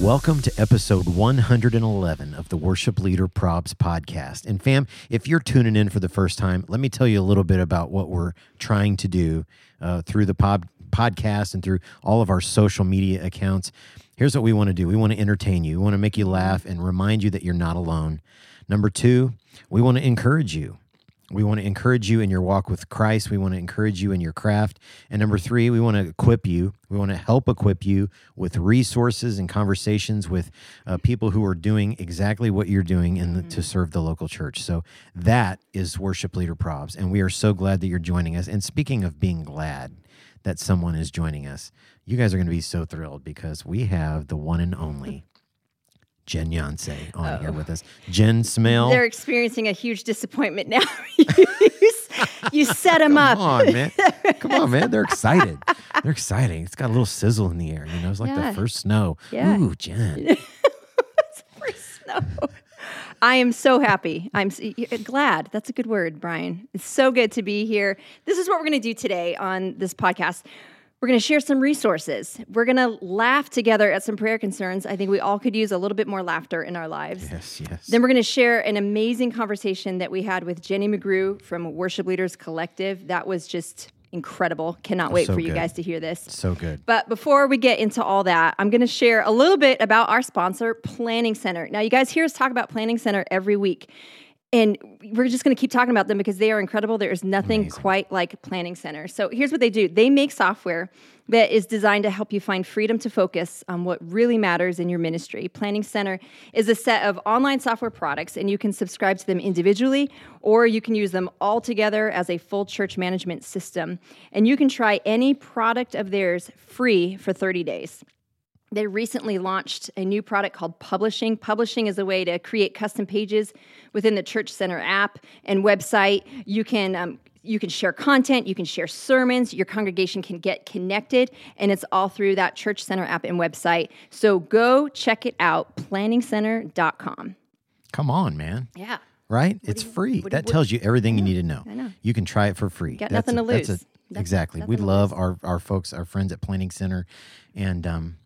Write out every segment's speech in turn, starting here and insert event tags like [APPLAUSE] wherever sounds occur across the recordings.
Welcome to episode 111 of the Worship Leader Probs podcast. And fam, if you're tuning in for the first time, let me tell you a little bit about what we're trying to do uh, through the pod- podcast and through all of our social media accounts. Here's what we want to do we want to entertain you, we want to make you laugh and remind you that you're not alone. Number two, we want to encourage you. We want to encourage you in your walk with Christ. We want to encourage you in your craft. And number three, we want to equip you. We want to help equip you with resources and conversations with uh, people who are doing exactly what you're doing in the, to serve the local church. So that is Worship Leader Probs. And we are so glad that you're joining us. And speaking of being glad that someone is joining us, you guys are going to be so thrilled because we have the one and only Jen Yonsei on here oh. with us. Jen Smell. They're experiencing a huge disappointment now. [LAUGHS] you, you set them up. Come on, man. [LAUGHS] Come on, man. They're excited. They're exciting. It's got a little sizzle in the air. You know, it's like Yeah. the first snow. Yeah. Ooh, Jen. [LAUGHS] First snow. I am so happy. I'm glad. That's a good word, Brian. It's so good to be here. This is what we're going to do today on this podcast. We're going to share some resources. We're going to laugh together at some prayer concerns. I think we all could use a little bit more laughter in our lives. Yes, yes. Then we're going to share an amazing conversation that we had with Jenny McGrew from Worship Leaders Collective. That was just incredible. Cannot wait So for you good. guys to hear this. so good. But before we get into all that, I'm going to share a little bit about our sponsor, Planning Center. Now, you guys hear us talk about Planning Center every week. And we're just going to keep talking about them because they are incredible. There is nothing quite like Planning Center. So here's what they do they make software that is designed to help you find freedom to focus on what really matters in your ministry. Planning Center is a set of online software products, and you can subscribe to them individually or you can use them all together as a full church management system. And you can try any product of theirs free for 30 days. They recently launched a new product called Publishing. Publishing is a way to create custom pages within the Church Center app and website. You can um, you can share content, you can share sermons, your congregation can get connected, and it's all through that Church Center app and website. So go check it out, planningcenter.com. Come on, man. Yeah. Right? It's free. what- that what- tells you everything you need to know. I know. You can try it for free. Got That's nothing a- to a- lose. Nothing- exactly. We love lose. our, our folks, our friends at Planning Center. And um,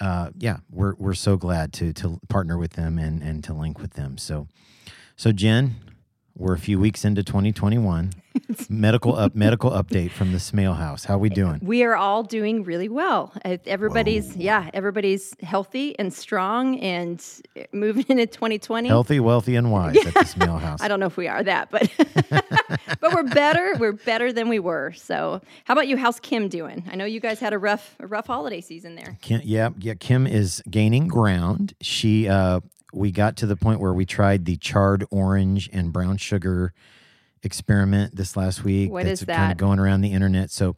uh, yeah, we're, we're so glad to, to partner with them and, and to link with them. So, so Jen, we're a few weeks into 2021. [LAUGHS] medical up medical update from the Smale House. How we doing? We are all doing really well. Uh, Everybody's, yeah, everybody's healthy and strong and uh, moving into 2020. Healthy, wealthy, and wise at the [LAUGHS] Smale House. I don't know if we are that, but [LAUGHS] but we're better. We're better than we were. So, how about you? How's Kim doing? I know you guys had a rough a rough holiday season there. Kim, yeah, yeah. Kim is gaining ground. She, uh, we got to the point where we tried the charred orange and brown sugar experiment this last week. What That's is kind that? of going around the internet. So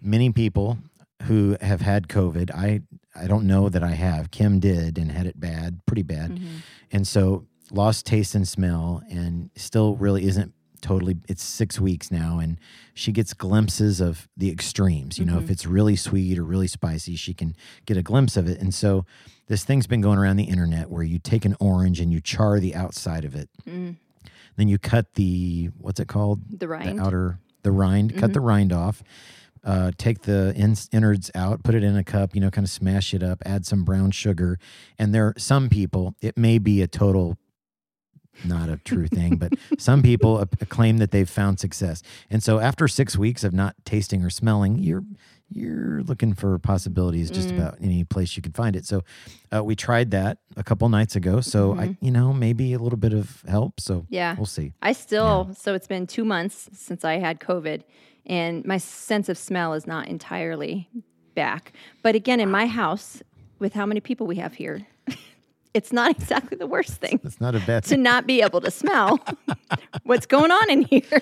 many people who have had COVID, I, I don't know that I have. Kim did and had it bad, pretty bad, Mm-hmm. and so lost taste and smell, and still really isn't totally it's six weeks now and she gets glimpses of the extremes you know Mm-hmm. if it's really sweet or really spicy she can get a glimpse of it and so this thing's been going around the internet where you take an orange and you char the outside of it then you cut the what's it called Mm. The rind. Mm-hmm. outer the rind cut the rind off uh, take the in- innards out put it in a cup you know kind of smash it up add some brown sugar and there some people it may be a total not a true thing, but some people claim that they've found success. And so after six weeks of not tasting or smelling, you're you're looking for possibilities just about any place you can find it. So uh, we tried that a couple nights ago. So I, you know, maybe a little bit of help. So Yeah. we'll see. I still, so it's been two months since I had COVID, and my sense of smell is not entirely back. But again, in my house, with how many people we have here, it's not [LAUGHS] exactly the worst thing It's not a bad to not be able to smell [LAUGHS] what's going on in here. [LAUGHS]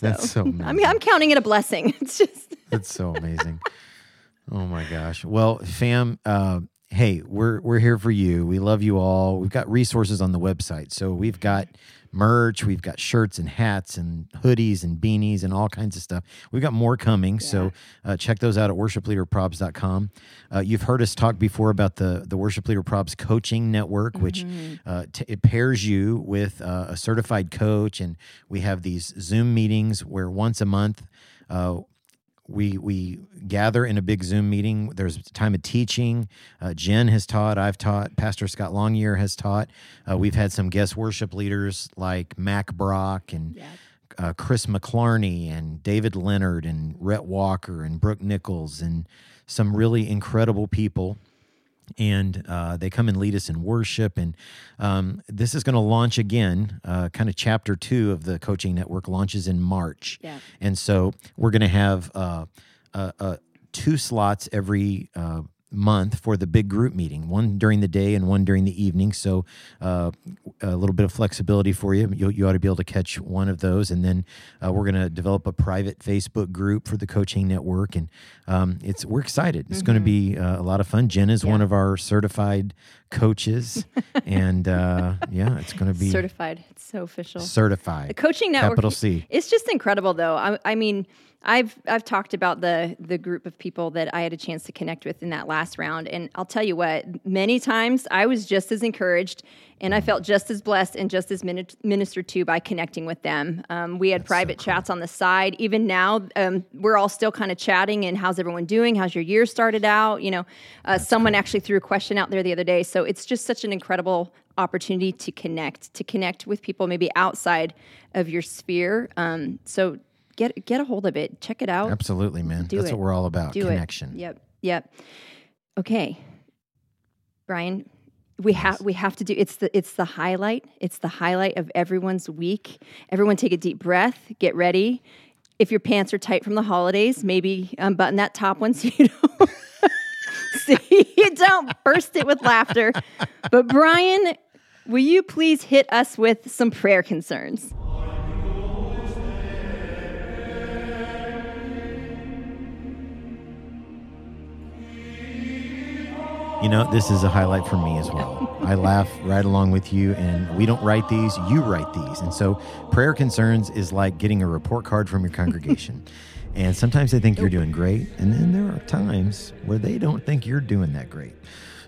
That's so. I mean, I'm counting it a blessing. It's just That's so amazing. Oh my gosh. Well, fam, uh, hey, we're we're here for you. We love you all. We've got resources on the website. So we've got merch, we've got shirts and hats and hoodies and beanies and all kinds of stuff. We've got more coming. So uh, check those out at worshipleaderprobs.com. Uh, you've heard us talk before about the the Worship Leader Probs coaching network, which uh, t- it pairs you with uh, a certified coach, and we have these Zoom meetings where once a month. Uh, we we gather in a big Zoom meeting. There's time of teaching. Uh, Jen has taught. I've taught. Pastor Scott Longyear has taught. Uh, we've had some guest worship leaders like Mack Brock and uh, Chris McClarney and David Leonard and Rhett Walker and Brooke Nichols and some really incredible people and uh, they come and lead us in worship. And um, this is going to launch again. Uh, kind of chapter two of the coaching network launches in March, Yeah. and so we're going to have uh, uh, uh, two slots every. Month for the big group meeting one during the day and one during the evening. So uh, a little bit of flexibility for you. You, you ought to be able to catch one of those. And then uh, we're going to develop a private facebook group for the coaching network. And um, it's we're excited. It's going to be uh, a lot of fun. Jen is one of our certified coaches. [LAUGHS] And uh, yeah it's going to be Certified. It's so official. certified. The coaching network. capital c. It's just incredible, though. I, I mean, I've I've talked about the the group of people that I had a chance to connect with in that last round, and I'll tell you what. Many times I was just as encouraged, and I felt just as blessed and just as mini- ministered to by connecting with them. Um, we had private chats on the side. Even now, um, we're all still kind of chatting. And how's everyone doing? How's your year started out? You know, uh, someone actually threw a question out there the other day. So it's just such an incredible opportunity to connect, to connect with people maybe outside of your sphere. Um, so get get a hold of it, check it out. absolutely man Do that's it. what we're all about Do connection it. Yep. Yep. Okay, Brian. We have we have to do it's the it's the highlight. It's the highlight of everyone's week. Everyone take a deep breath, get ready. If your pants are tight from the holidays, maybe unbutton that top one [LAUGHS] so you don't [LAUGHS] so you don't burst it with laughter. But Brian, will you please hit us with some prayer concerns? You know, this is a highlight for me as well. I laugh right along with you, and we don't write these, you write these. And so, prayer concerns is like getting a report card from your congregation. [LAUGHS] and sometimes they think you're doing great, and then there are times where they don't think you're doing that great.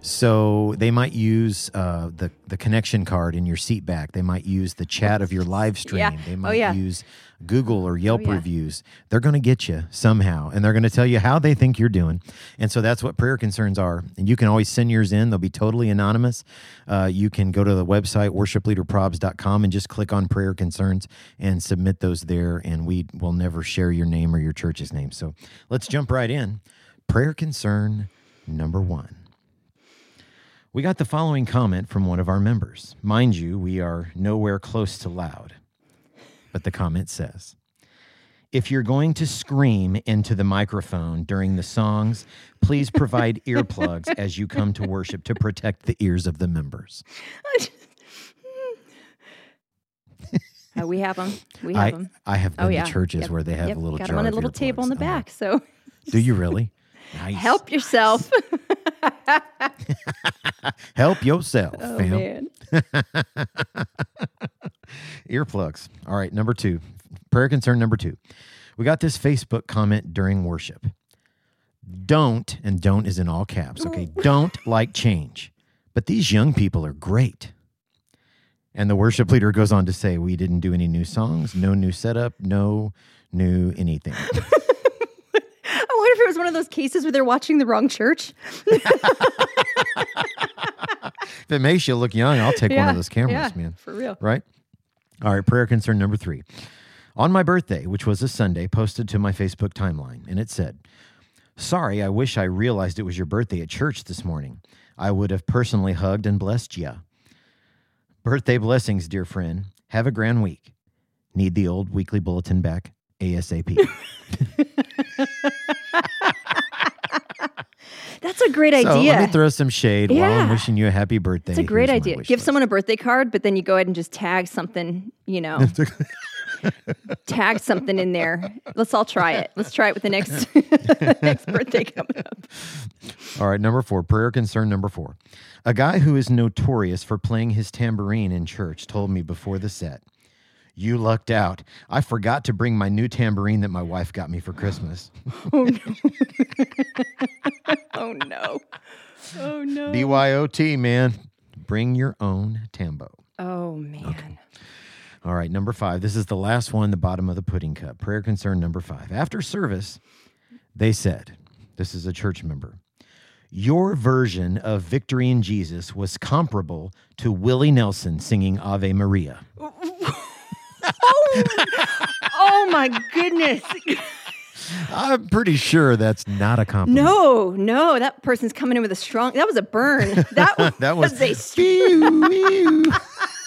So they might use uh, the the connection card in your seat back. They might use the chat of your live stream. Yeah. They Oh, might yeah. use Google or Yelp yeah. reviews. They're going to get you somehow, and they're going to tell you how they think you're doing. And so that's what prayer concerns are. And you can always send yours in; they'll be totally anonymous. Uh, you can go to the website worshipleaderprobs.com and just click on prayer concerns and submit those there. And we will never share your name or your church's name. So let's jump right in. Prayer concern number one. We got the following comment from one of our members. Mind you, we are nowhere close to loud. But the comment says If you're going to scream into the microphone during the songs, please provide [LAUGHS] earplugs as you come to worship to protect the ears of the members. [LAUGHS] Uh, we have them. We have I, them. I have been Oh yeah, to churches Yep. where they have Yep. a little Got jar 'em on a little table in the. Oh, back. So do you really? [LAUGHS] Nice. help yourself. [LAUGHS] Help yourself, oh fam. man. [LAUGHS] Earplugs. All right, number two. Prayer concern number two. We got this Facebook comment during worship. Don't, and don't is in all caps, okay? Oh. Don't [LAUGHS] like change. But these young people are great. And the worship leader goes on to say, We didn't do any new songs, no new setup, no new anything. I wonder if it was one of those cases where they're watching the wrong church. if it makes you look young, I'll take one of those cameras, yeah, man. For real. right? All right, prayer concern number three. On my birthday, which was a Sunday, posted to my Facebook timeline, and it said, Sorry, I wish I realized it was your birthday at church this morning. I would have personally hugged and blessed ya. Birthday blessings, dear friend. Have a grand week. Need the old weekly bulletin back ASAP. [LAUGHS] [LAUGHS] That's a great So idea. let me throw some shade while I'm wishing you a happy birthday. It's a great Here's idea. Give list. someone a birthday card, but then you go ahead and just tag something, you know. [LAUGHS] tag something in there. Let's all try it. Let's try it with the next [LAUGHS] next birthday coming up. All right, number four, prayer concern number four. A guy who is notorious for playing his tambourine in church told me before the set, You lucked out. I forgot to bring my new tambourine that my wife got me for Christmas. [LAUGHS] Oh, [LAUGHS] oh no. oh no. Oh no. BYOT, man. Bring your own tambo. Oh man. All right, number five. This is the last one, the bottom of the pudding cup. Prayer concern number five. After service, they said, This is a church member. Your version of Victory in Jesus was comparable to Willie Nelson singing Ave Maria. [LAUGHS] Oh oh my goodness. I'm pretty sure that's not a compliment. No, no, that person's coming in with a strong. That was a burn. [LAUGHS] That was, that was, a st- Pew, pew.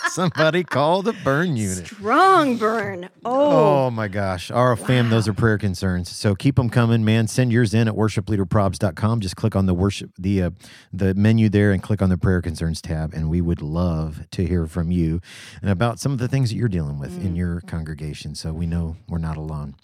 Somebody call the burn unit. strong burn. Oh, Oh my gosh. Our fam, those are prayer concerns. So keep them coming, man. Send yours in at worshipleaderprobs.com. Just click on the worship the uh, the menu there and click on the prayer concerns tab and we would love to hear from you and about some of the things that you're dealing with in your congregation so we know we're not alone.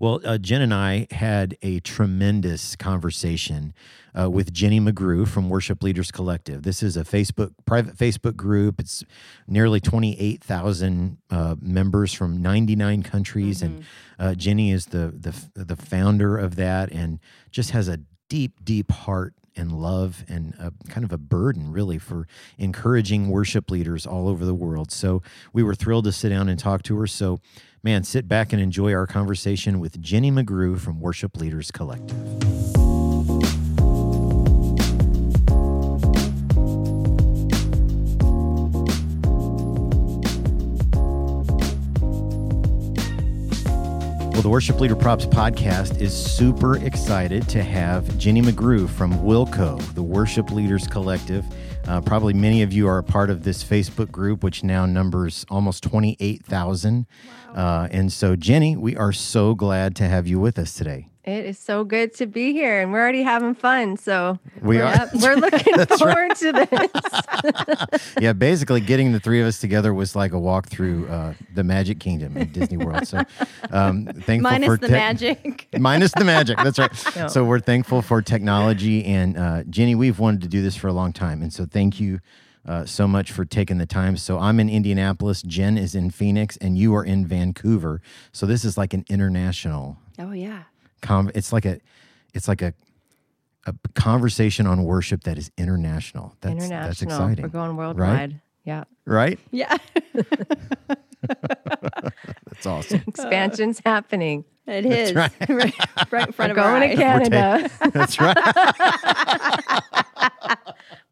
Well, uh, Jen and I had a tremendous conversation uh, with Jenny McGrew from Worship Leaders Collective. This is a Facebook private Facebook group. It's nearly twenty eight thousand uh, members from ninety nine countries, and uh, Jenny is the the the founder of that, and just has a deep, deep heart and love and a, kind of a burden really for encouraging worship leaders all over the world. So we were thrilled to sit down and talk to her. So man, sit back and enjoy our conversation with Jenny McGrew from Worship Leaders Collective. Well, the Worship Leader Probs podcast is super excited to have Jenny McGrew from Wilco, the Worship Leaders Collective. Uh, probably many of you are a part of this Facebook group, which now numbers almost 28,000. Uh, and so, Jenny, we are so glad to have you with us today. It is so good to be here, and we're already having fun. So We we're, are. we're [LAUGHS] looking forward to this. [LAUGHS] yeah, basically, getting the three of us together was like a walk through uh, the Magic Kingdom in Disney World. So, um, [LAUGHS] thankful Minus for the tech- magic. minus the magic. That's right. No. So we're thankful for technology, and uh, Jenny, we've wanted to do this for a long time, and so thank you. Uh, so much for taking the time. So I'm in Indianapolis, Jen is in Phoenix, and you are in Vancouver. So this is like an international. Oh yeah. Com- it's like a, it's like a, a conversation on worship that is international. That's International. that's exciting. We're going worldwide. Yeah. right? Yeah. [LAUGHS] That's awesome. Expansion's happening. It is. right. [LAUGHS] right. right in front We're of our going to eyes. Canada. [LAUGHS] That's right.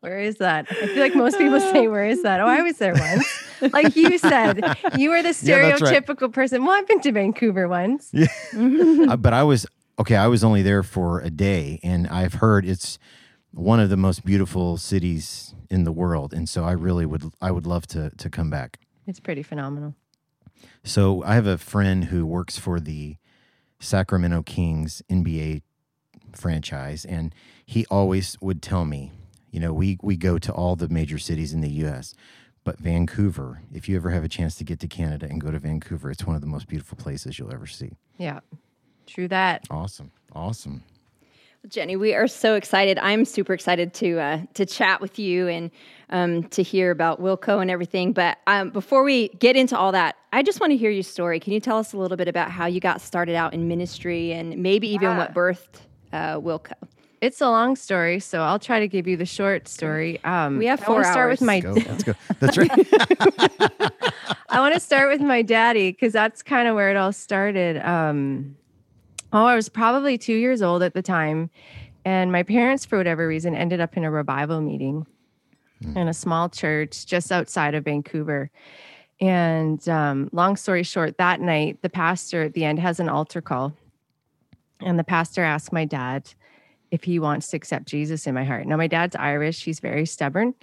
Where is that? I feel like most people say, Where is that? Oh, I was there once. Like you said, you were the Yeah, right. stereotypical person. Well, I've been to Vancouver once. Uh, but I was okay. I was only there for a day, and I've heard it's one of the most beautiful cities in the world, and so I really would I would love to to come back. It's pretty phenomenal. So I have a friend who works for the Sacramento Kings NBA franchise, and he always would tell me, you know, we we go to all the major cities in the U.S. But Vancouver, if you ever have a chance to get to Canada and go to Vancouver, it's one of the most beautiful places you'll ever see. Yeah. True that. Awesome, awesome. Jenny, we are so excited. I'm super excited to uh, to chat with you and um, to hear about Wilco and everything. But um, before we get into all that, I just want to hear your story. Can you tell us a little bit about how you got started out in ministry and maybe even what birthed uh, Wilco? It's a long story, so I'll try to give you the short story. Um, We have I wanna four start with hours. my Go, let's go. That's right. [LAUGHS] I want to start with my daddy because that's kind of where it all started. Um, oh, I was probably two years old at the time, and my parents, for whatever reason, ended up in a revival meeting in a small church just outside of Vancouver. And um, long story short, that night, the pastor at the end has an altar call, and the pastor asked my dad if he wants to accept Jesus in my heart. Now, my dad's Irish; he's very stubborn,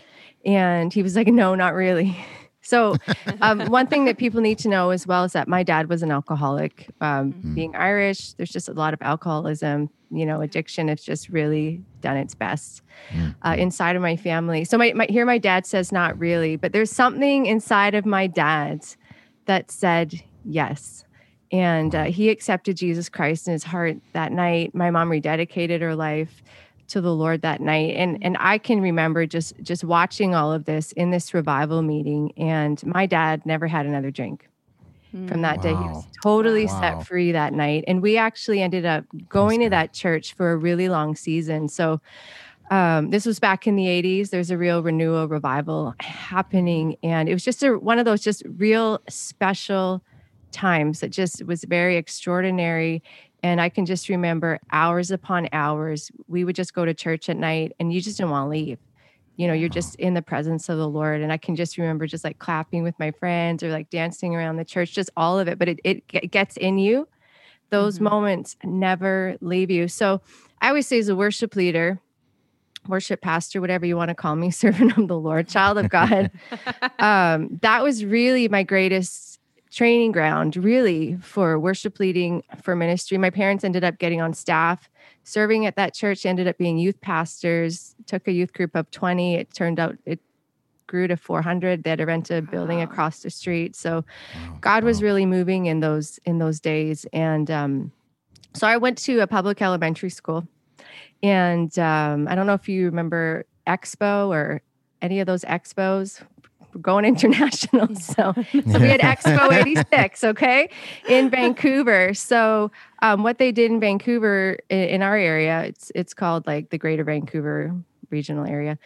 and he was like, "No, not really." [LAUGHS] So, [LAUGHS] um, one thing that people need to know as well is that my dad was an alcoholic. Um, Being Irish, there's just a lot of alcoholism, you know, addiction. It's just really done its best uh, inside of my family. So, my, my here, my dad says not really, but there's something inside of my dad that said Yes. And uh, he accepted Jesus Christ in his heart that night. My mom rededicated her life to the Lord that night. And and I can remember just just watching all of this in this revival meeting. And my dad never had another drink from that wow. day. He was totally wow. set free that night. And we actually ended up going to that church for a really long season. So um, this was back in the 80s. There's a real renewal revival happening. And it was just a, one of those just real special times that just was very extraordinary. And I can just remember hours upon hours, we would just go to church at night and you just didn't want to leave. You know, you're just in the presence of the Lord. And I can just remember just like clapping with my friends or like dancing around the church, just all of it. But it, it gets in you. Those mm-hmm. moments never leave you. So I always say, as a worship leader, worship pastor, whatever you want to call me, [LAUGHS] servant of the Lord, child of God. [LAUGHS] um, that was really my greatest training ground, really, for worship leading, for ministry. My parents ended up getting on staff, serving at that church, ended up being youth pastors, took a youth group of 20. It turned out it grew to 400 they had to rent a building wow. across the street so wow. god was really moving in those in those days and um, so i went to a public elementary school and um, I don't know if you remember Expo or any of those expos. We're going international. [LAUGHS] So, so we had Expo 86, okay, in Vancouver. So um, what they did in Vancouver in, in, our area, it's it's called like the Greater Vancouver regional area,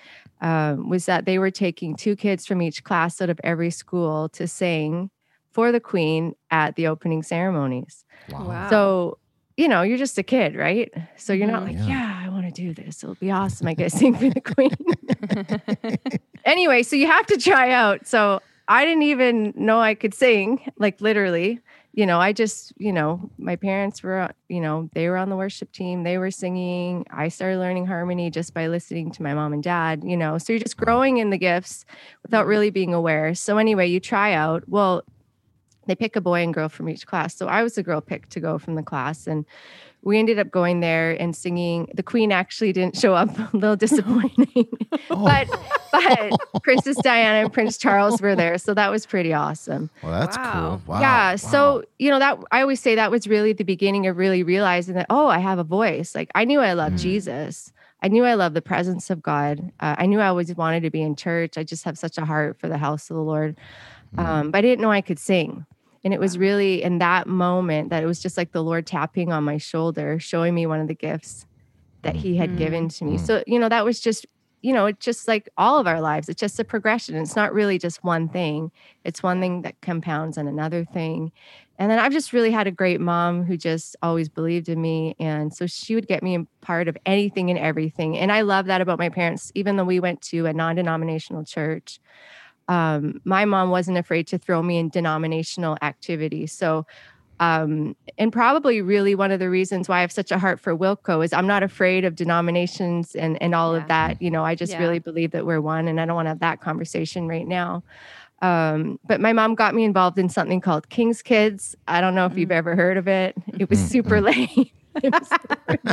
um, was that they were taking two kids from each class out of every school to sing for the Queen at the opening ceremonies. Wow. wow. So you know, you're just a kid, right? So you're not mm-hmm. like, yeah, yeah I want to do this. It'll be awesome. I guess sing for the queen. [LAUGHS] [LAUGHS] anyway, so you have to try out. So I didn't even know I could sing, like literally. You know, I just, you know, my parents were, you know, they were on the worship team. They were singing. I started learning harmony just by listening to my mom and dad, you know. So you're just growing in the gifts without really being aware. So anyway, you try out. Well, they pick a boy and girl from each class. So I was the girl picked to go from the class. And we ended up going there and singing. The queen actually didn't show up, [LAUGHS] a little disappointing. [LAUGHS] oh. but but Princess Diana and Prince Charles were there. So that was pretty awesome. Well, that's wow. cool. Wow. Yeah. Wow. So, you know, that I always say that was really the beginning of really realizing that, oh, I have a voice. Like I knew I loved mm. Jesus. I knew I loved the presence of God. Uh, I knew I always wanted to be in church. I just have such a heart for the house of the Lord. Mm. Um, but I didn't know I could sing. And it was really in that moment that it was just like the Lord tapping on my shoulder, showing me one of the gifts that He had mm-hmm. given to me. Mm-hmm. So, you know, that was just, you know, it's just like all of our lives. It's just a progression. It's not really just one thing, it's one thing that compounds on another thing. And then I've just really had a great mom who just always believed in me. And so she would get me a part of anything and everything. And I love that about my parents, even though we went to a non denominational church um, my mom wasn't afraid to throw me in denominational activities. So, um, and probably really one of the reasons why I have such a heart for Wilco is I'm not afraid of denominations and and all yeah. of that. You know, I just yeah. really believe that we're one, and I don't want to have that conversation right now. Um, but my mom got me involved in something called King's Kids. I don't know if mm. you've ever heard of it. It was mm, super mm. [LAUGHS] lame. [LAUGHS] it was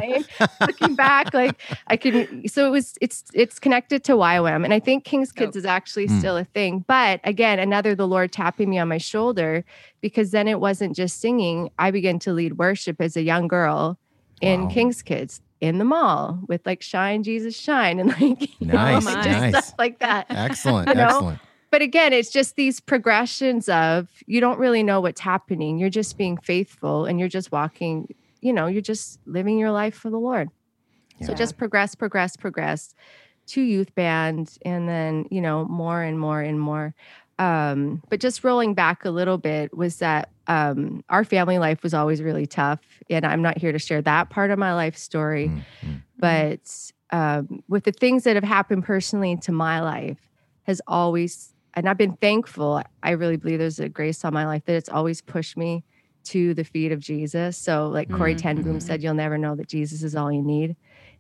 lame. Looking back, like I can. So it was. It's it's connected to YWAM, and I think King's Kids oh. is actually mm. still a thing. But again, another the Lord tapping me on my shoulder because then it wasn't just singing. I began to lead worship as a young girl in wow. King's Kids in the mall with like "Shine Jesus Shine" and like [LAUGHS] nice, know, nice. stuff like that. Excellent, you know? excellent but again, it's just these progressions of you don't really know what's happening. You're just being faithful and you're just walking you know, you're just living your life for the Lord. Yeah. So just progress, progress, progress to youth band and then, you know, more and more and more. Um, but just rolling back a little bit was that um, our family life was always really tough. And I'm not here to share that part of my life story, mm-hmm. but um, with the things that have happened personally to my life has always, and I've been thankful. I really believe there's a grace on my life that it's always pushed me to the feet of Jesus. So, like Corrie mm-hmm. ten Boom mm-hmm. said, you'll never know that Jesus is all you need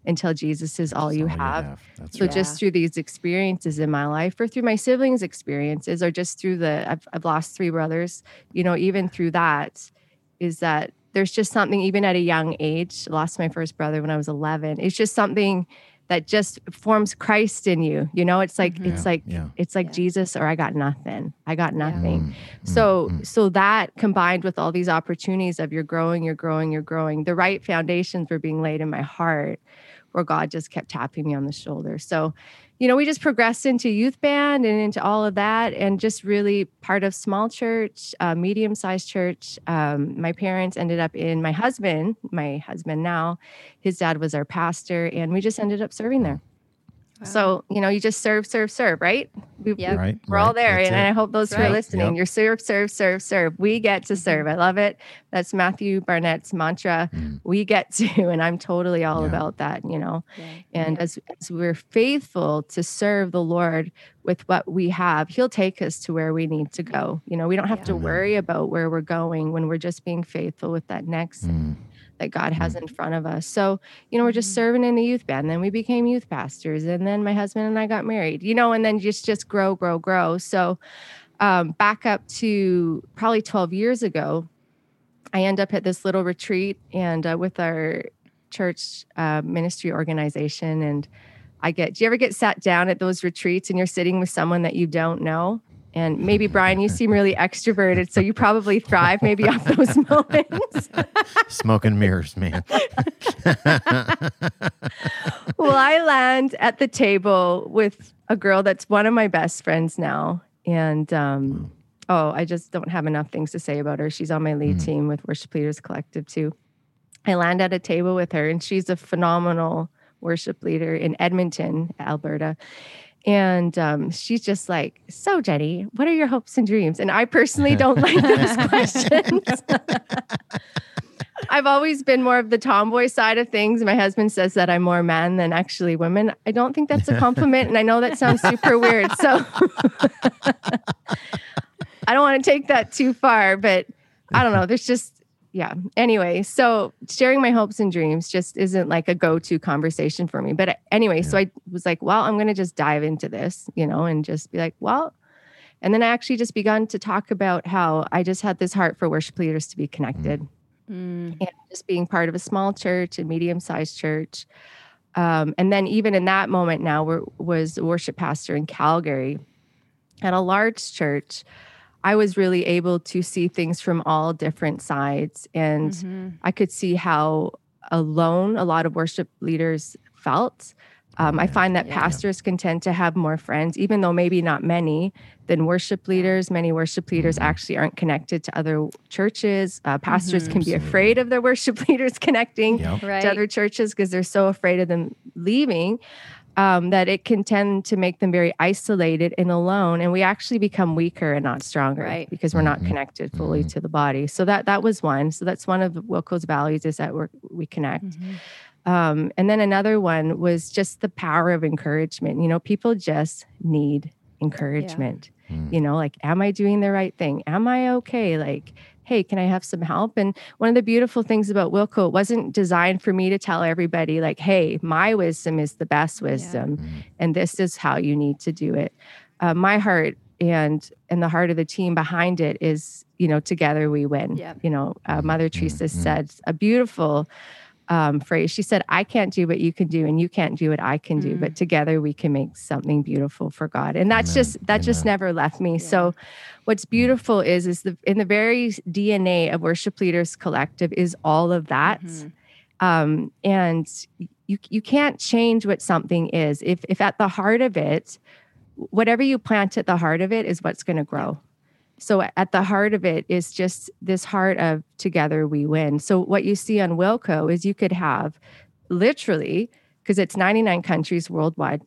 until Jesus is all, you, all have. you have. so, right. just through these experiences in my life, or through my siblings' experiences, or just through the, I've, I've lost three brothers, you know, even through that, is that there's just something, even at a young age, lost my first brother when I was 11. It's just something that just forms Christ in you. You know, it's like Mhm. it's Yeah, like yeah. it's like Yeah. Jesus or I got nothing. I got Yeah. nothing. Mm, mm, So mm. so that combined with all these opportunities of you're growing, you're growing, you're growing, the right foundations were being laid in my heart where God just kept tapping me on the shoulder. So, you know, we just progressed into youth band and into all of that and just really part of small church, uh, medium sized church. Um, my parents ended up in my husband, my husband now, his dad was our pastor, and we just ended up serving there. Wow. So, you know, you just serve, serve, serve, right? We, Yep. we- Right, We're all there. that's And it. I hope those That's who are listening, Yep. you're serve, serve, serve, serve. We get to Mhm. serve. I love it. That's Matthew Barnett's mantra. Mm. We get to, [LAUGHS] and I'm totally all Yeah. about that, you know. Yeah. And as, as we're faithful to serve the Lord with what we have, He'll take us to where we need to go. You know, we don't have Yeah. to worry about where we're going when we're just being faithful with that next Mm. That God has in front of us. So, you know, we're just Mhm. serving in the youth band. Then we became youth pastors. And then my husband and I got married, you know, and then just just grow, grow, grow. So um, back up to probably 12 years ago, I end up at this little retreat and uh, with our church uh, ministry organization. And I get, do you ever get sat down at those retreats and you're sitting with someone that you don't know? And maybe Brian, you seem really extroverted, so you probably thrive maybe off [LAUGHS] those moments. Smoke and mirrors, man. [LAUGHS] well, I land at the table with a girl that's one of my best friends now. And um, oh, I just don't have enough things to say about her. She's on my lead Mm. team with Worship Leaders Collective, too. I land at a table with her, and she's a phenomenal worship leader in Edmonton, Alberta. And um, she's just like, So, Jenny, what are your hopes and dreams? And I personally [LAUGHS] don't like those questions. I've always been more of the tomboy side of things. My husband says that I'm more man than actually women. I don't think that's a compliment. And I know that sounds super weird. So [LAUGHS] I don't want to take that too far, but I don't know. There's just, yeah. Anyway, so sharing my hopes and dreams just isn't like a go to conversation for me. But uh, anyway, so I was like, well, I'm going to just dive into this, you know, and just be like, well, and then I actually just begun to talk about how I just had this heart for worship leaders to be connected Mm. and just being part of a small church, a medium sized church. Um, and then even in that moment now, we're, was a worship pastor in Calgary at a large church. I was really able to see things from all different sides, and Mhm. I could see how alone a lot of worship leaders felt. Um, I find that Yeah. pastors can tend to have more friends, even though maybe not many, than worship leaders. Many worship leaders Mhm. actually aren't connected to other churches. Uh, pastors Mhm. can be afraid of their worship [LAUGHS] leaders connecting Yep. Right. to other churches because they're so afraid of them leaving um, that it can tend to make them very isolated and alone. And we actually become weaker and not stronger Right. because we're not Mhm. connected fully Mhm. to the body. So that that was one. So that's one of Wilco's values is that we're, we connect. Mhm. Um, and then another one was just the power of encouragement. You know, people just need encouragement. Mm. You know, like, am I doing the right thing? Am I okay? Like, hey, can I have some help? And one of the beautiful things about Wilco, it wasn't designed for me to tell everybody, like, hey, my wisdom is the best wisdom, Mm. and this is how you need to do it. Uh, my heart and and the heart of the team behind it is, you know, together we win. Yep. You know, uh, Mother Teresa mhm. said a beautiful um, phrase. She said, I can't do what you can do, and you can't do what I can do, Mm. but together we can make something beautiful for God. And that's Amen. just, that just never left me. Yeah. So, what's beautiful is, is the, in the very DNA of Worship Leaders Collective is all of that. Mhm. Um, and you, you can't change what something is. If, if at the heart of it, whatever you plant at the heart of it is what's going to grow. So at the heart of it is just this heart of together we win. So what you see on Wilco is you could have literally because it's 99 countries worldwide.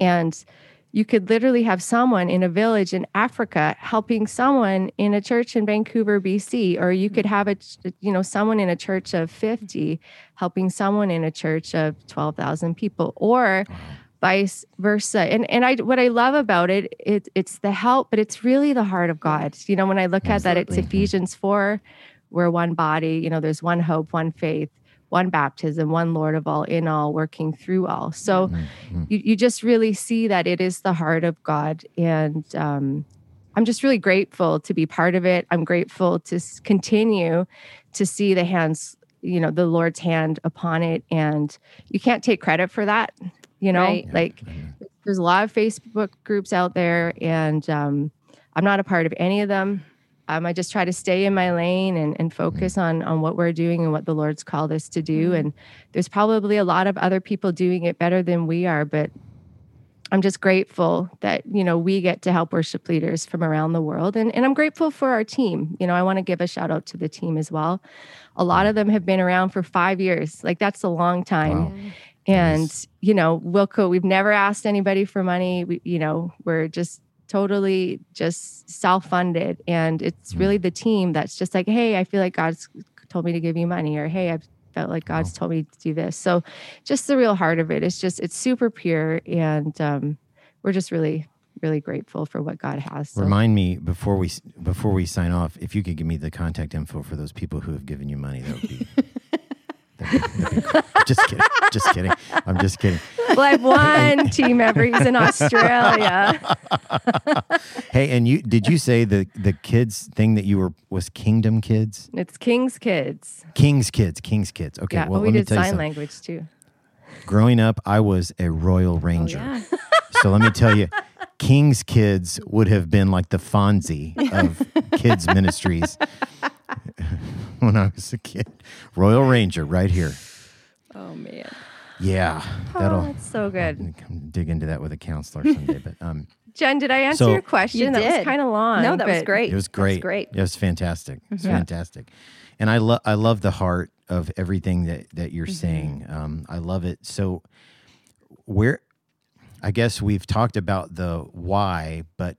And you could literally have someone in a village in Africa helping someone in a church in Vancouver, BC, or you could have a you know someone in a church of 50 helping someone in a church of 12,000 people or Wow. Vice versa. And and I what I love about it, it it's the help, but it's really the heart of God. You know, when I look at that, it's Ephesians 4, we're one body, you know, there's one hope, one faith, one baptism, one Lord of all, in all, working through all. So Mm, mm. you, you just really see that it is the heart of God. And um, I'm just really grateful to be part of it. I'm grateful to continue to see the hands you know the Lord's hand upon it, and you can't take credit for that. You know, Right. like there's a lot of Facebook groups out there, and um, I'm not a part of any of them. Um, I just try to stay in my lane and, and focus on on what we're doing and what the Lord's called us to do. And there's probably a lot of other people doing it better than we are, but I'm just grateful that you know we get to help worship leaders from around the world, and and I'm grateful for our team. You know, I want to give a shout out to the team as well. A lot of them have been around for five years. Like that's a long time. Wow. And Nice. you know, Wilco, we've never asked anybody for money. We, you know, we're just totally just self-funded, and it's Mm. really the team that's just like, hey, I feel like God's told me to give you money, or hey, I felt like God's told me to do this. So, just the real heart of it. It's just it's super pure, and um, we're just really, really grateful for what God has. So. Remind me before we before we sign off, if you could give me the contact info for those people who have given you money, that would be. [LAUGHS] that'd be- that'd be cool. [LAUGHS] just kidding. Just kidding. I'm just kidding. well, I have one team member. He's in Australia. [LAUGHS] Hey, and you did you say the the kids thing that you were was Kingdom Kids, It's King's Kids. King's Kids, King's Kids. Okay, yeah, well we let me did tell sign something. language too. Growing up, I was a Royal oh, Ranger. yeah. [LAUGHS] So let me tell you, King's Kids would have been like the Fonzie of kids ministries [LAUGHS] when I was a kid. Royal Ranger, right here. Oh man. Yeah, Oh, that'll that's so good. come dig into that with a counselor someday. But um, [LAUGHS] Jen, did I answer So- your question? You that did. was kind of long. No, that was great. it was That was great. great. It was fantastic. It's Yeah. fantastic, and I love I love the heart of everything that that you're Mm-hmm. saying. Um, I love it. So where, I guess we've talked about the why, but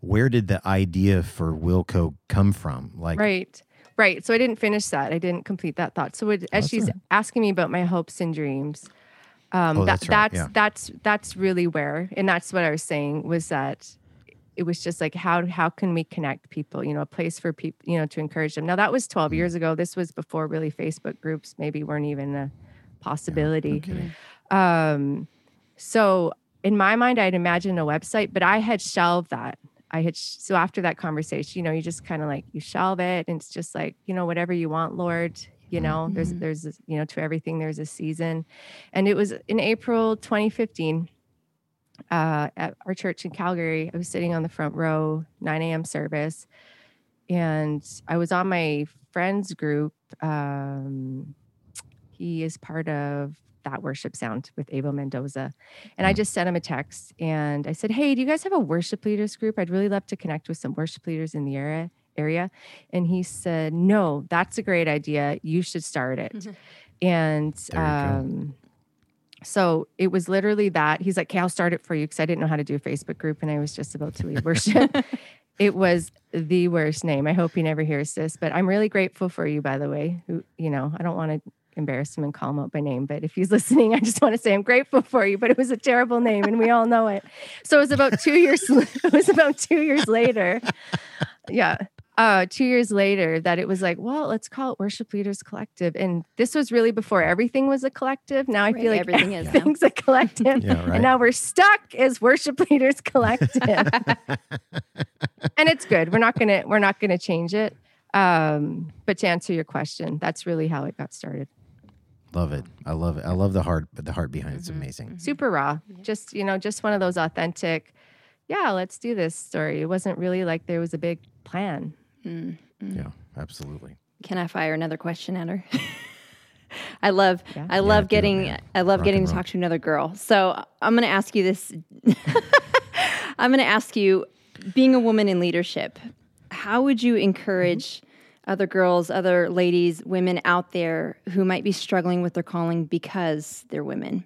where did the idea for Wilco come from? Like, Right. Right. So I didn't finish that. I didn't complete that thought. So it, as that's she's right. asking me about my hopes and dreams, um, Oh, that, that's right, yeah. that's that's really where, and that's what I was saying was that it was just like how how can we connect people? You know, a place for people, you know, to encourage them. Now that was 12 Mm. years ago. This was before really Facebook groups maybe weren't even a possibility. kidding. Um, so in my mind, I'd imagined a website, but I had shelved that. I had so after that conversation, you know, you just kind of like you shelve it, and it's just like you know whatever you want, Lord. You know, there's there's you know to everything there's a season, and it was in April 2015 uh, at our church in Calgary. I was sitting on the front row, 9 a.m. service, and I was on my friend's group. Um, he is part of that worship sound with Abel Mendoza. And I just sent him a text and I said, Hey, do you guys have a worship leaders group? I'd really love to connect with some worship leaders in the area area. And he said, No, that's a great idea. You should start it. [LAUGHS] and um so it was literally that. He's like, Okay, I'll start it for you because I didn't know how to do a Facebook group and I was just about to leave worship. [LAUGHS] it was the worst name. I hope he never hears this, but I'm really grateful for you, by the way. Who, you know, I don't want to embarrass him and call him out by name, but if he's [LAUGHS] listening, I just want to say I'm grateful for you. But it was a terrible name, and we all know it. So it was about two years. [LAUGHS] it was about two years later. Yeah. Uh, two years later, that it was like, well, let's call it Worship Leaders Collective, and this was really before everything was a collective. Now I Right, feel like everything is now. [LAUGHS] everything's a collective, Yeah, right. and now we're stuck as Worship Leaders Collective and it's good. We're not gonna we're not gonna change it. Um, but to answer your question, that's really how it got started. Love it. I love it. I love the heart the heart behind it's Mm-hmm. amazing. Super raw. Just you know, just one of those authentic. Yeah, let's do this story. It wasn't really like there was a big plan. Mm. Yeah, absolutely. Can I fire another question at her? [LAUGHS] I love Yeah. I love do it, getting man. I love Rock getting to roll. talk to another girl. So I'm going to ask you this. [LAUGHS] I'm going to ask you, being a woman in leadership, how would you encourage other girls, other ladies, women out there who might be struggling with their calling because they're women?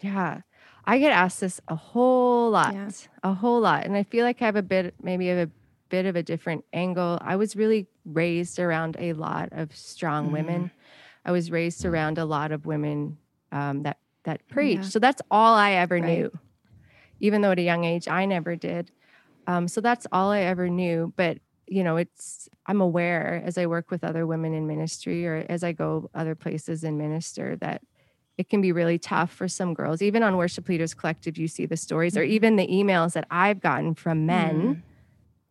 Yeah. I get asked this a whole lot, Yeah. a whole lot. And I feel like I have a bit, maybe have a bit of a different angle. I was really raised around a lot of strong women. I was raised around a lot of women um, that, that preach. Yeah. So that's all I ever Right. knew. Even though at a young age, I never did. Um, so that's all I ever knew. But, you know, it's, I'm aware as I work with other women in ministry or as I go other places and minister that it can be really tough for some girls. Even on Worship Leaders Collective, you see the stories or even the emails that I've gotten from men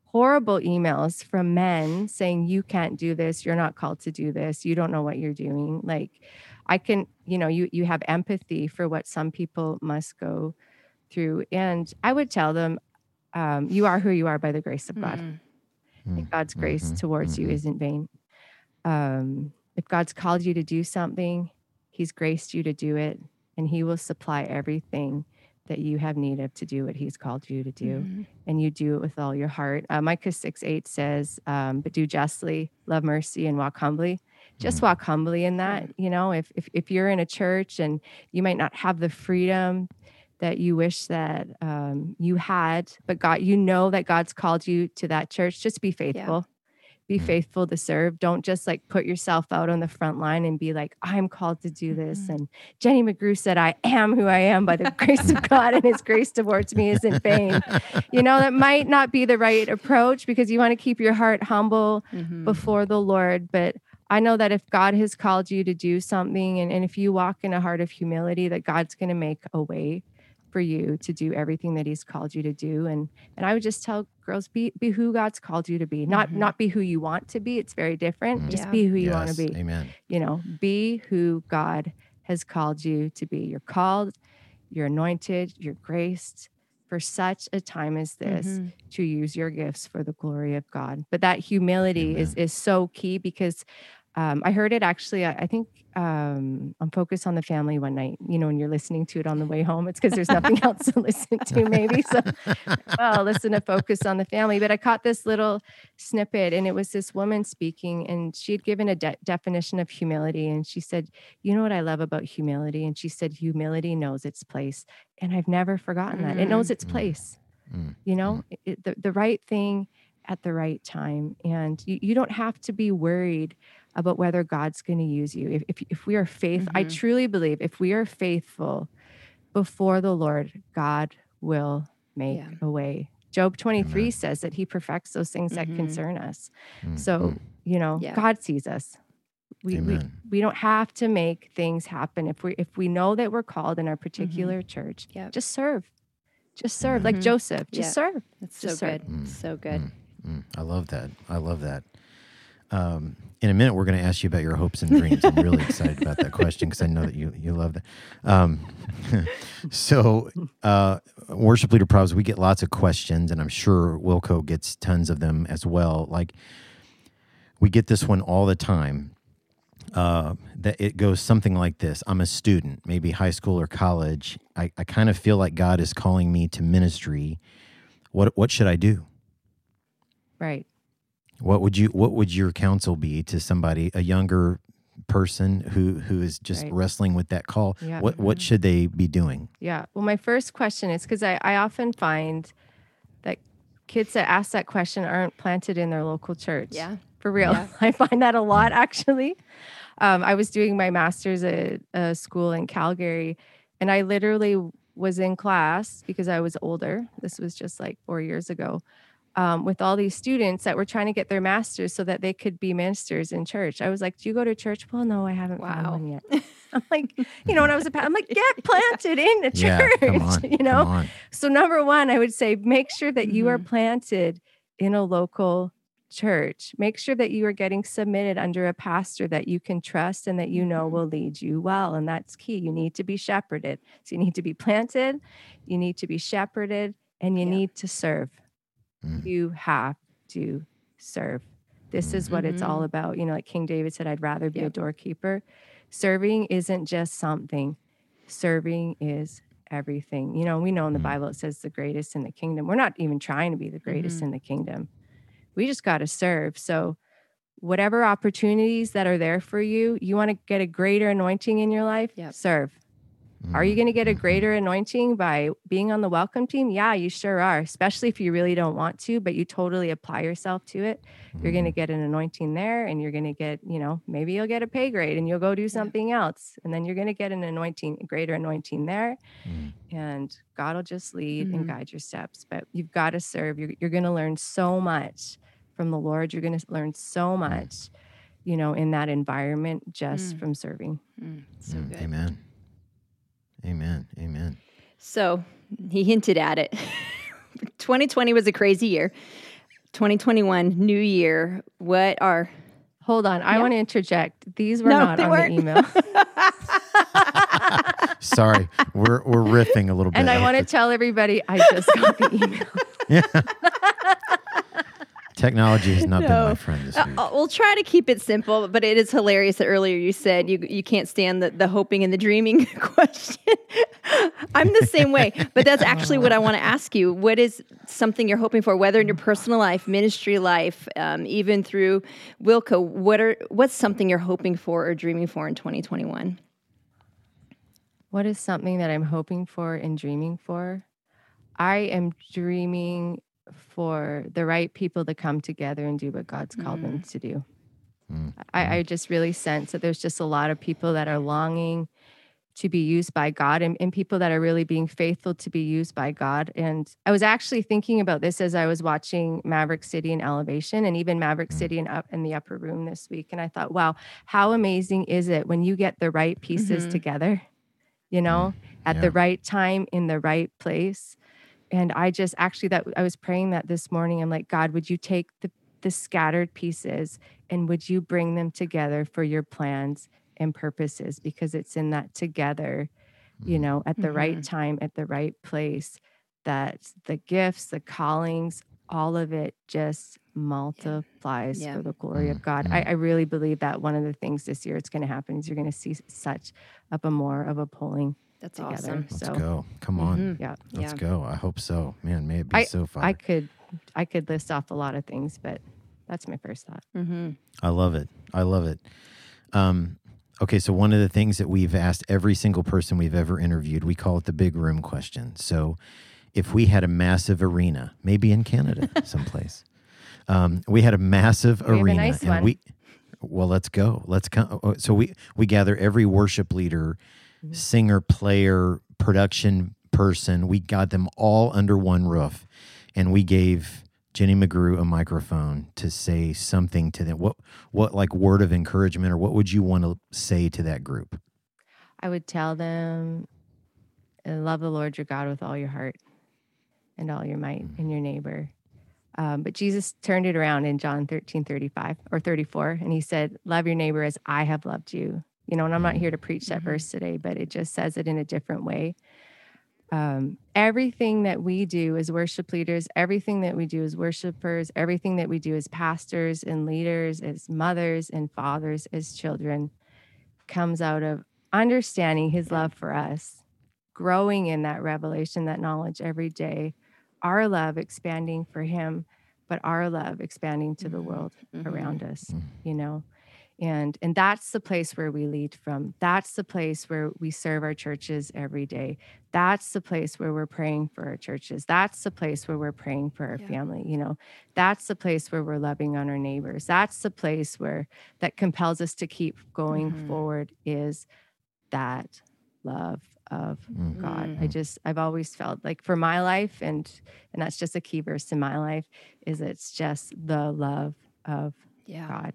horrible emails from men saying you can't do this. You're not called to do this. You don't know what you're doing. Like i can you know you you have empathy for what some people must go through and i would tell them um, you are who you are by the grace of god. Mm. And god's grace Mhm, towards you mhm. isn't vain um, if god's called you to do something he's graced you to do it and he will supply everything that you have need of to do what he's called you to do Mhm. and you do it with all your heart. Uh, Micah 6 8 says, um, but do justly, love mercy, and walk humbly. Just walk humbly in that. You know, if, if, if you're in a church and you might not have the freedom that you wish that um, you had, but God, you know that God's called you to that church, just be faithful. Be Mm. faithful to serve. Don't just like put yourself out on the front line and be like, I'm called to do this. Mhm. And Jenny McGrew said, I am who I am by the [LAUGHS] grace of God, and his grace towards me isn't vain you know that might not be the right approach because you want to keep your heart humble Mhm. before the lord but i know that if god has called you to do something and, and if you walk in a heart of humility that god's going to make a way for you to do everything that he's called you to do and and i would just tell girls be be who god's called you to be not Mhm. not be who you want to be it's very different Mm. just Yeah. be who you want to be Amen. you know be who god has called you to be you're called you're anointed you're graced for such a time as this Mhm. to use your gifts for the glory of god but that humility is is so key because um, I heard it actually. I, I think um, on Focus on the Family one night. You know, when you're listening to it on the way home, it's because there's nothing [LAUGHS] else to listen to, maybe. So, [LAUGHS] well, listen to Focus on the Family. But I caught this little snippet, and it was this woman speaking, and she had given a de- definition of humility. And she said, You know what I love about humility? And she said, Humility knows its place. And I've never forgotten that. It knows its Mm. place, Mm. you know, it, the, the right thing at the right time. And you, you don't have to be worried about whether God's going to use you. If, if, if we are faith, I Mhm. truly believe if we are faithful before the Lord, God will make Yeah. a way. Job 23 Amen. says that he perfects those things that Mhm. concern us. Mm, So, you know, Yeah. God sees us. We, we, Amen. we don't have to make things happen. If we if we know that we're called in our particular church, Yep. just serve. Just serve. Like Mhm. Joseph, just Yeah. serve. That's so serve. good. Mm. So good. Mm, mm. I love that. I love that. Um, in a minute, we're going to ask you about your hopes and dreams. I'm really excited about that question because I know that you you love that. Um, [LAUGHS] so, uh, worship leader probs, we get lots of questions, and I'm sure Wilco gets tons of them as well. Like we get this one all the time. Uh, that it goes something like this: I'm a student, maybe high school or college. I, I kind of feel like God is calling me to ministry. What what should I do? Right. What would you what would your counsel be to somebody a younger person who who is just Right. wrestling with that call? Yeah. What what should they be doing? Yeah. Well, my first question is because I, I often find that kids that ask that question aren't planted in their local church. Yeah. For real. Yeah. [LAUGHS] I find that a lot actually. Um, I was doing my master's at a school in Calgary and I literally was in class because I was older. This was just like four years ago. Um, with all these students that were trying to get their masters so that they could be ministers in church. I was like, Do you go to church? Well, no, I haven't found one yet. [LAUGHS] I'm like, you know, when I was a pa- I'm like, [LAUGHS] get planted in the church, Yeah, come on, [LAUGHS] you know? come on. So number one, I would say make sure that you are Mhm. planted in a local church. Make sure that you are getting submitted under a pastor that you can trust and that you know Mhm. will lead you well. And that's key. You need to be shepherded. So you need to be planted, you need to be shepherded, and you Yeah. need to serve. Mm. You have to serve. This is what it's all about. You know, like King David said, I'd rather be a doorkeeper. Serving isn't just something, serving is everything. You know, we know in the Mm. Bible it says the greatest in the kingdom. We're not even trying to be the greatest in the kingdom. We just got to serve. So, whatever opportunities that are there for you, you want to get a greater anointing in your life, Yep. serve. Are you Mm, going to get a greater anointing by being on the welcome team? Yeah, you sure are, especially if you really don't want to, but you totally apply yourself to it. You're going to Mhm. get an anointing there and you're going to get, you know, maybe you'll get a pay grade and you'll go do something else. And then you're going to get an anointing, a greater anointing there. Mm. And God will just lead and Mhm. guide your steps. But you've got to serve. You're, you're going to learn so much from the Lord. You're going to learn so much, you know, in that environment just Mm. from serving. Mm, so Mm, good. Amen. Amen. Amen. So he hinted at it. [LAUGHS] 2020 was a crazy year. 2021, new year. What are Hold on. I Yeah. want to interject. These were No, not they on weren't. the email. [LAUGHS] Sorry, we're we're riffing a little bit. and I want to tell everybody I just got the [LAUGHS] email. Technology has [LAUGHS] not been my friend this Uh, week. uh, we'll try to keep it simple, but it is hilarious that earlier you said you you can't stand the, the hoping and the dreaming [LAUGHS] question. I'm the same way, but that's actually what I want to ask you. What is something you're hoping for, whether in your personal life, ministry life, um, even through Wilco? What are what's something you're hoping for or dreaming for in 2021? What is something that I'm hoping for and dreaming for? I am dreaming for the right people to come together and do what God's called them mm. to do. Mm. I, I mm. just really sense that there's just a lot of people that are longing to be used by God and, and people that are really being faithful to be used by God. And I was actually thinking about this as I was watching Maverick City and Elevation and even Maverick City and up in the upper room this week. And I thought, wow, how amazing is it when you get the right pieces Mhm. together, you know, at Yeah. the right time in the right place. And I just actually that I was praying that this morning. I'm like, God, would you take the the scattered pieces and would you bring them together for your plans and purposes? Because it's in that together you mm-hmm. know at the right mm-hmm. time at the right place that the gifts the callings all of it just multiplies Yeah. for the glory of god. I, mm-hmm. I really believe that one of the things this year it's going to happen is you're going to see such up a more of a pulling That's together awesome. Let's go. Come on. Mhm. yeah Let's Yeah. go. I hope so. Man, may it be so far. i could i could list off a lot of things but that's my first thought Mm-hmm. I love it. I love it. Um, okay, so one of the things that we've asked every single person we've ever interviewed, we call it the big room question. So, if we had a massive arena, maybe in Canada, [LAUGHS] someplace, um, we had a massive We have a arena, nice and one. we, well, let's go. Let's come. So we we gather every worship leader, Mm-hmm. singer, player, production person. We got them all under one roof, and we gave Jenny McGrew a microphone to say something to them. What what like word of encouragement or what would you want to say to that group? I would tell them, love the Lord your God with all your heart and all your might and your neighbor. Um, but Jesus turned it around in John 13, 35 or 34. And he said, love your neighbor as I have loved you. You know, and I'm not here to preach that mm-hmm. verse today, but it just says it in a different way. Um, everything that we do as worship leaders, everything that we do as worshipers, everything that we do as pastors and leaders, as mothers and fathers, as children, comes out of understanding his love for us, growing in that revelation, that knowledge every day, our love expanding for him, but our love expanding to the mm-hmm. world mm-hmm. around us, you know. And and that's the place where we lead from. That's the place where we serve our churches every day. That's the place where we're praying for our churches. That's the place where we're praying for our Yeah. family, you know. That's the place where we're loving on our neighbors. That's the place where that compels us to keep going Mhm. forward is that love of Mm. God. I just I've always felt like for my life and and that's just a key verse in my life is it's just the love of Yeah. God.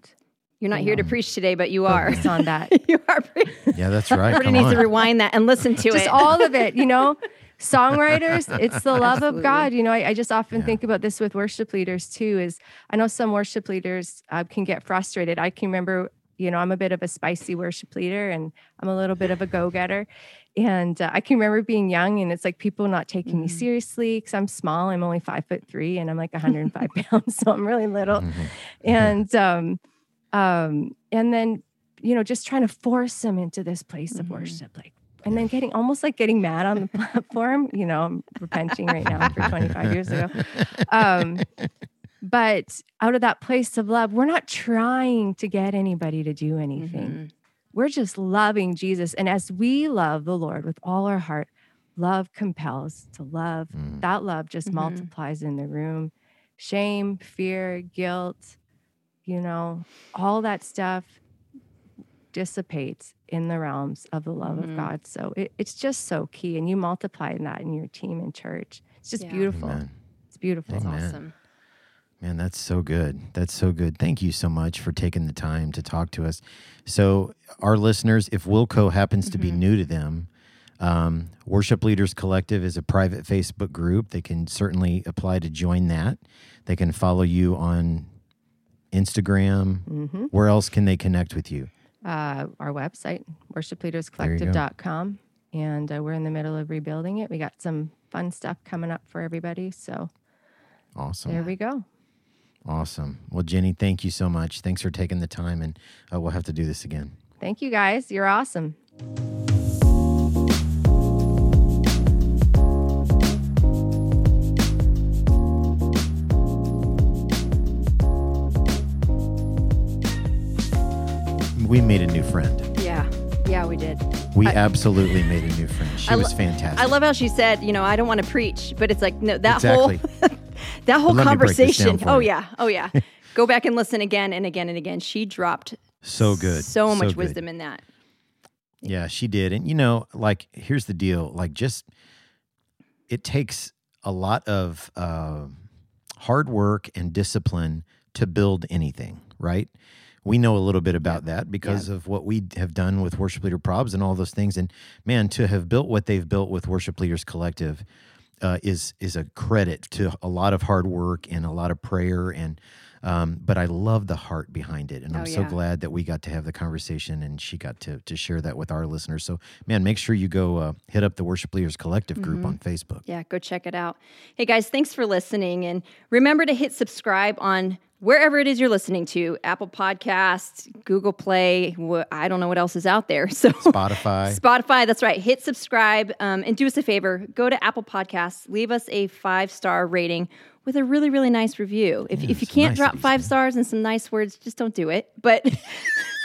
You're not you here to preach today, but you are. Focus on that. [LAUGHS] you are. Pre- Yeah, that's right. Everybody Come needs on. to rewind that and listen to just it. all of it, you know. [LAUGHS] Songwriters, it's the love Absolutely. of God. You know, I, I just often Yeah. think about this with worship leaders too. Is I know some worship leaders uh, can get frustrated. I can remember, you know, I'm a bit of a spicy worship leader, and I'm a little bit of a go-getter. And uh, I can remember being young, and it's like people not taking me Mhm. seriously because I'm small. I'm only five foot three, and I'm like 105 [LAUGHS] pounds, so I'm really little. Mhm. and um um and then you know just trying to force them into this place of Mhm. worship like and then getting almost like getting mad on the [LAUGHS] platform you know i'm repenting right now for 25 years ago um but out of that place of love we're not trying to get anybody to do anything Mhm. we're just loving jesus and as we love the lord with all our heart love compels to love Mm. that love just Mhm. multiplies in the room shame fear guilt you know all that stuff dissipates in the realms of the love Mhm. of god so it, it's just so key and you multiply that in your team and church it's just Yeah. beautiful Amen. it's beautiful That's Amen. awesome. Man, that's so good. That's so good. Thank you so much for taking the time to talk to us. So, our listeners, if Wilco happens to be Mhm. new to them, Um, Worship Leaders Collective is a private Facebook group. They can certainly apply to join that. They can follow you on Instagram. Mm-hmm. Where else can they connect with you? Uh, our website, worshipleaderscollective.com. And uh, we're in the middle of rebuilding it. We got some fun stuff coming up for everybody. So Awesome. there we go. Awesome. Well, Jenny, thank you so much. Thanks for taking the time, and uh, we'll have to do this again. Thank you guys. You're awesome. We made a new friend. Yeah. Yeah, we did. We I- absolutely made a new friend. She lo- was fantastic. I love how she said, you know, I don't want to preach, but it's like no, that exactly. whole [LAUGHS] that whole Let me break this down conversation. Oh you. yeah, oh yeah. [LAUGHS] Go back and listen again and again and again. She dropped so good. so much good. wisdom in that. Yeah, she did. And you know, like here's the deal. Like just it takes a lot of uh, hard work and discipline to build anything, right? We know a little bit about that because of what we have done with Worship Leader Probs and all those things. And man, to have built what they've built with Worship Leaders Collective uh, is is a credit to a lot of hard work and a lot of prayer and. Um, but I love the heart behind it, and I'm Oh, so yeah. glad that we got to have the conversation, and she got to to share that with our listeners. So, man, make sure you go uh, hit up the Worship Leaders Collective group on Facebook. Yeah, go check it out. Hey guys, thanks for listening. And remember to hit subscribe on wherever it is you're listening to Apple Podcasts, Google Play. wh- I don't know what else is out there. [LAUGHS] So, Spotify. Spotify, that's right. Hit subscribe um, and do us a favor go to Apple Podcasts, leave us a five star rating with a really, really nice review. If, if you can't drop five stars and some nice words, just don't do it. But [LAUGHS]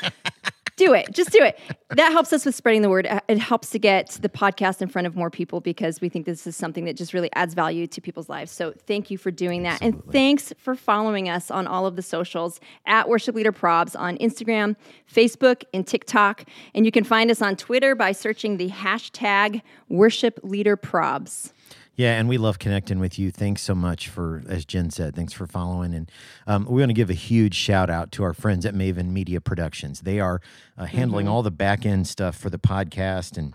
[LAUGHS] do it. Just do it. That helps us with spreading the word. Uh, It helps to get the podcast in front of more people because we think this is something that just really adds value to people's lives. So thank you for doing that. And thanks for following us on all of the socials at Worship Leader Probs on Instagram, Facebook, and TikTok. And you can find us on Twitter by searching the hashtag Worship Leader Probs. Yeah, and we love connecting with you. Thanks so much for, as Jen said, thanks for following. And um, we want to give a huge shout out to our friends at Maven Media Productions. They are uh, handling all the back end stuff for the podcast and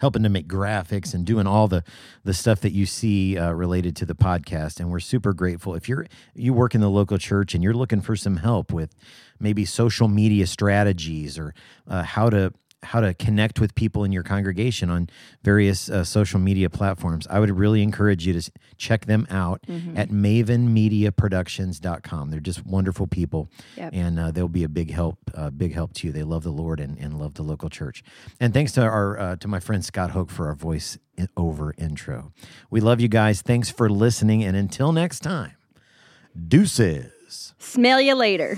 helping to make graphics and doing all the the stuff that you see uh, related to the podcast and we're super grateful if you're you work in the local church and you're looking for some help with maybe social media strategies or uh, how to how to connect with people in your congregation on various uh, social media platforms. I would really encourage you to check them out at mavenmediaproductions.com they're just wonderful people Yep. and uh, they'll be a big help uh, big help to you. They love the lord and, and love the local church. And thanks to our uh, to my friend scott hoke for our voice over intro. We love you guys. Thanks for listening and until next time deuces. Smell you later.